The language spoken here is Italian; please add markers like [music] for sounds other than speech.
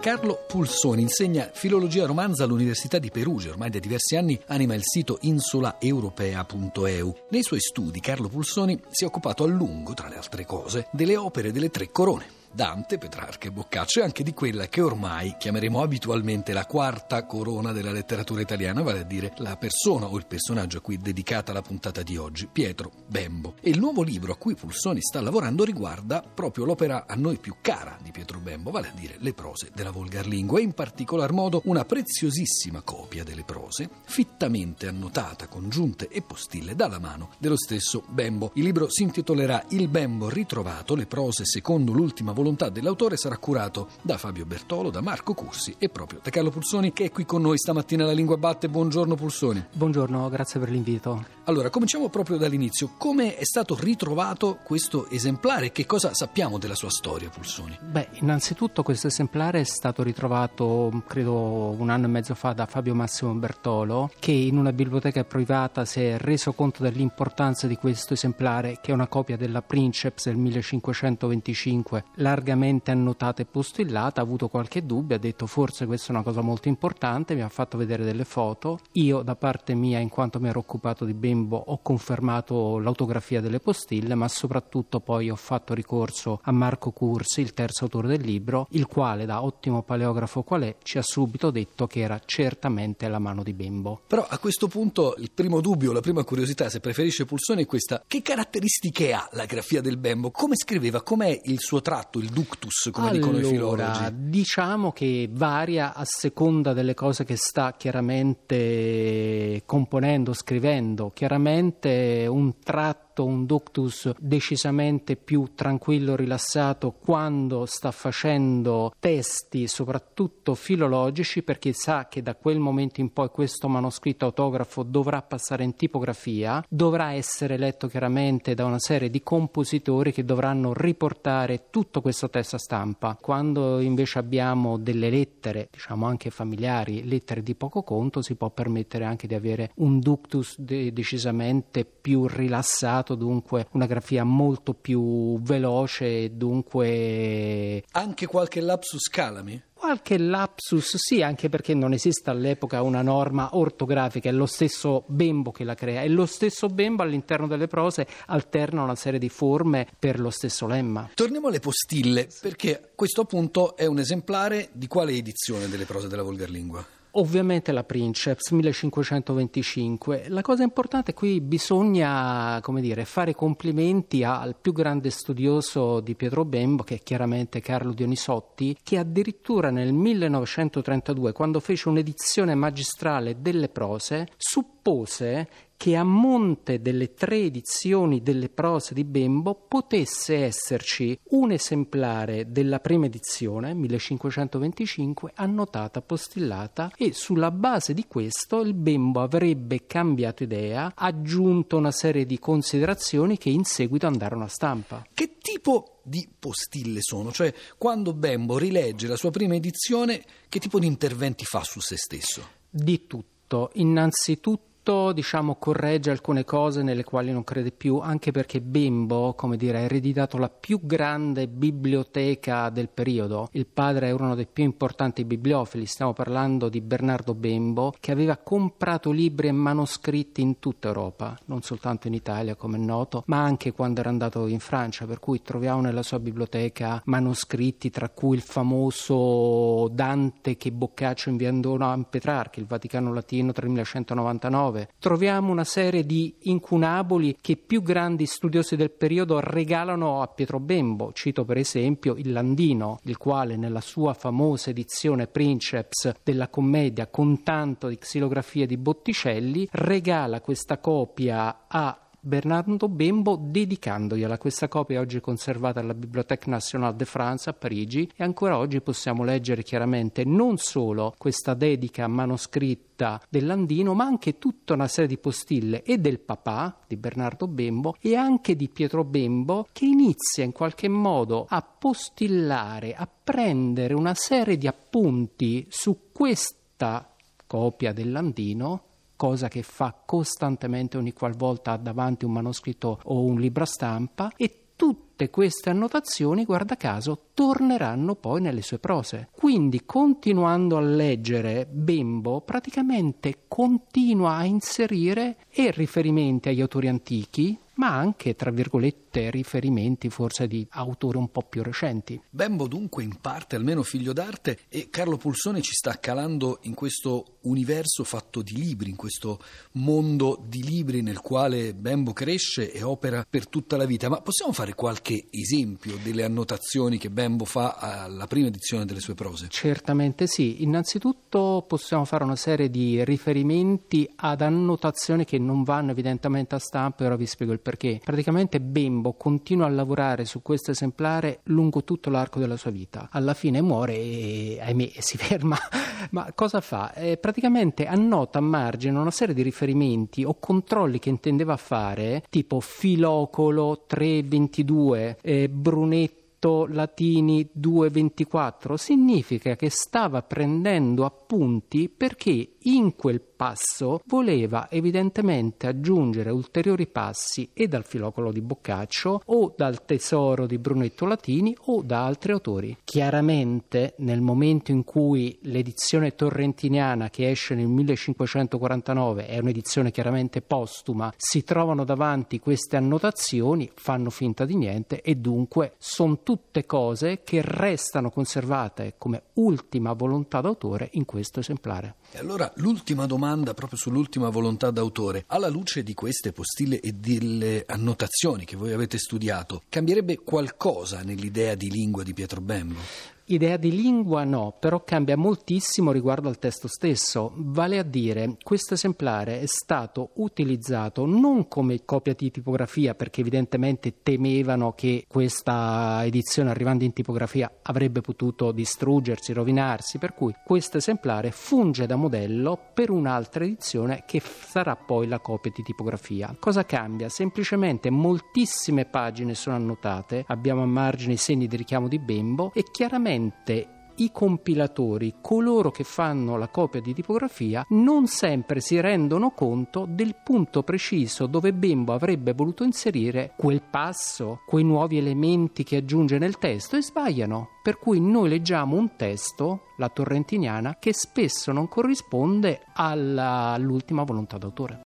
Carlo Pulsoni insegna filologia romanza all'Università di Perugia, ormai da diversi anni anima il sito insulaeuropea.eu. Nei suoi studi Carlo Pulsoni si è occupato a lungo, tra le altre cose, delle opere delle tre corone Dante, Petrarca e Boccaccio e anche di quella che ormai chiameremo abitualmente la quarta corona della letteratura italiana, vale a dire la persona o il personaggio a cui è dedicata la puntata di oggi, Pietro Bembo. E il nuovo libro a cui Pulsoni sta lavorando riguarda proprio l'opera a noi più cara di Pietro Bembo, vale a dire le prose della volgarlingua e in particolar modo una preziosissima copia delle prose, fittamente annotata con giunte e postille dalla mano dello stesso Bembo. Il libro si intitolerà Il Bembo ritrovato, le prose secondo l'ultima volontà dell'autore sarà curato da Fabio Bertolo, da Marco Cursi e proprio da Carlo Pulsoni che è qui con noi stamattina alla Lingua Batte. Buongiorno Pulsoni. Buongiorno, grazie per l'invito. Allora, cominciamo proprio dall'inizio. Come è stato ritrovato questo esemplare e che cosa sappiamo della sua storia, Pulsoni? Beh, innanzitutto questo esemplare è stato ritrovato, credo, un anno e mezzo fa da Fabio Massimo Bertolo, che in una biblioteca privata si è reso conto dell'importanza di questo esemplare, che è una copia della Princeps del 1525. La largamente annotata e postillata, ha avuto qualche dubbio, ha detto forse questa è una cosa molto importante, mi ha fatto vedere delle foto. Io da parte mia, in quanto mi ero occupato di Bembo, ho confermato l'autografia delle postille, ma soprattutto poi ho fatto ricorso a Marco Cursi, il terzo autore del libro, il quale da ottimo paleografo qual è ci ha subito detto che era certamente la mano di Bembo. Però a questo punto il primo dubbio, la prima curiosità, se preferisce Pulsone è questa: che caratteristiche ha la grafia del Bembo? Come scriveva? Com'è il suo tratto? Il ductus, come allora, dicono i filologi? Diciamo che varia a seconda delle cose che sta chiaramente componendo, scrivendo. Chiaramente un tratto un ductus decisamente più tranquillo, rilassato quando sta facendo testi, soprattutto filologici, perché sa che da quel momento in poi questo manoscritto autografo dovrà passare in tipografia, dovrà essere letto chiaramente da una serie di compositori che dovranno riportare tutto questo testo a stampa. Quando invece abbiamo delle lettere, diciamo anche familiari, lettere di poco conto, si può permettere anche di avere un ductus de- decisamente più rilassato usato dunque una grafia molto più veloce e dunque... Anche qualche lapsus calami? Qualche lapsus sì, anche perché non esiste all'epoca una norma ortografica, è lo stesso Bembo che la crea e lo stesso Bembo all'interno delle prose alterna una serie di forme per lo stesso lemma. Torniamo alle postille, perché questo appunto è un esemplare di quale edizione delle prose della volgarlingua? Ovviamente la Princeps 1525. La cosa importante qui bisogna, dire, fare complimenti al più grande studioso di Pietro Bembo, che è chiaramente Carlo Dionisotti, che addirittura nel 1932, quando fece un'edizione magistrale delle prose, suppose che a monte delle tre edizioni delle prose di Bembo potesse esserci un esemplare della prima edizione, 1525, annotata, postillata e sulla base di questo il Bembo avrebbe cambiato idea, aggiunto una serie di considerazioni che in seguito andarono a stampa. Che tipo di postille sono? Cioè, quando Bembo rilegge la sua prima edizione, che tipo di interventi fa su se stesso? Di tutto. Innanzitutto tutto diciamo, corregge alcune cose nelle quali non crede più, anche perché Bembo, come dire, ha ereditato la più grande biblioteca del periodo. Il padre era uno dei più importanti bibliofili, stiamo parlando di Bernardo Bembo, che aveva comprato libri e manoscritti in tutta Europa, non soltanto in Italia, come è noto, ma anche quando era andato in Francia, per cui troviamo nella sua biblioteca manoscritti, tra cui il famoso Dante che Boccaccio inviò a Petrarca, il Vaticano Latino 3199 19. Troviamo una serie di incunaboli che più grandi studiosi del periodo regalano a Pietro Bembo. Cito per esempio il Landino, il quale nella sua famosa edizione Princeps della commedia con tanto di xilografie di Botticelli regala questa copia a Bernardo Bembo dedicandogliela. Questa copia è oggi conservata alla Bibliothèque Nationale de France a Parigi e ancora oggi possiamo leggere chiaramente non solo questa dedica manoscritta dell'Andino, ma anche tutta una serie di postille e del papà di Bernardo Bembo e anche di Pietro Bembo che inizia in qualche modo a postillare, a prendere una serie di appunti su questa copia dell'Andino cosa che fa costantemente ogni qualvolta ha davanti un manoscritto o un libro stampa e tutte queste annotazioni, guarda caso, torneranno poi nelle sue prose. Quindi, continuando a leggere, Bembo praticamente continua a inserire e riferimenti agli autori antichi, ma anche, tra virgolette, riferimenti forse di autori un po' più recenti. Bembo dunque in parte almeno figlio d'arte e Carlo Pulsone ci sta calando in questo universo fatto di libri, in questo mondo di libri nel quale Bembo cresce e opera per tutta la vita. Ma possiamo fare qualche esempio delle annotazioni che Bembo fa alla prima edizione delle sue prose? Certamente sì. Innanzitutto possiamo fare una serie di riferimenti ad annotazioni che non vanno evidentemente a stampa ora vi spiego il perché perché praticamente Bembo continua a lavorare su questo esemplare lungo tutto l'arco della sua vita. Alla fine muore e ahimè si [laughs] ferma. Ma cosa fa? Eh, praticamente annota a margine una serie di riferimenti o controlli che intendeva fare, tipo Filocolo 322, eh, Brunetto Latini 224 significa che stava prendendo appunti perché in quel passo voleva evidentemente aggiungere ulteriori passi e dal filocolo di Boccaccio o dal tesoro di Brunetto Latini o da altri autori. Chiaramente nel momento in cui l'edizione torrentiniana che esce nel 1549 è un'edizione chiaramente postuma, si trovano davanti queste annotazioni, fanno finta di niente e dunque sono tutte cose che restano conservate come ultima volontà d'autore in questo esemplare. E allora l'ultima domanda proprio sull'ultima volontà d'autore. Alla luce di queste postille e delle annotazioni che voi avete studiato, cambierebbe qualcosa nell'idea di lingua di Pietro Bembo? Idea di lingua no, però cambia moltissimo riguardo al testo stesso, vale a dire questo esemplare è stato utilizzato non come copia di tipografia perché evidentemente temevano che questa edizione arrivando in tipografia avrebbe potuto distruggersi, rovinarsi, per cui questo esemplare funge da modello per un'altra edizione che sarà poi la copia di tipografia. Cosa cambia? Semplicemente moltissime pagine sono annotate, abbiamo a margine i segni di richiamo di Bembo e chiaramente Ovviamente i compilatori, coloro che fanno la copia di tipografia, non sempre si rendono conto del punto preciso dove Bembo avrebbe voluto inserire quel passo, quei nuovi elementi che aggiunge nel testo e sbagliano. Per cui noi leggiamo un testo, la torrentiniana, che spesso non corrisponde alla, all'ultima volontà d'autore.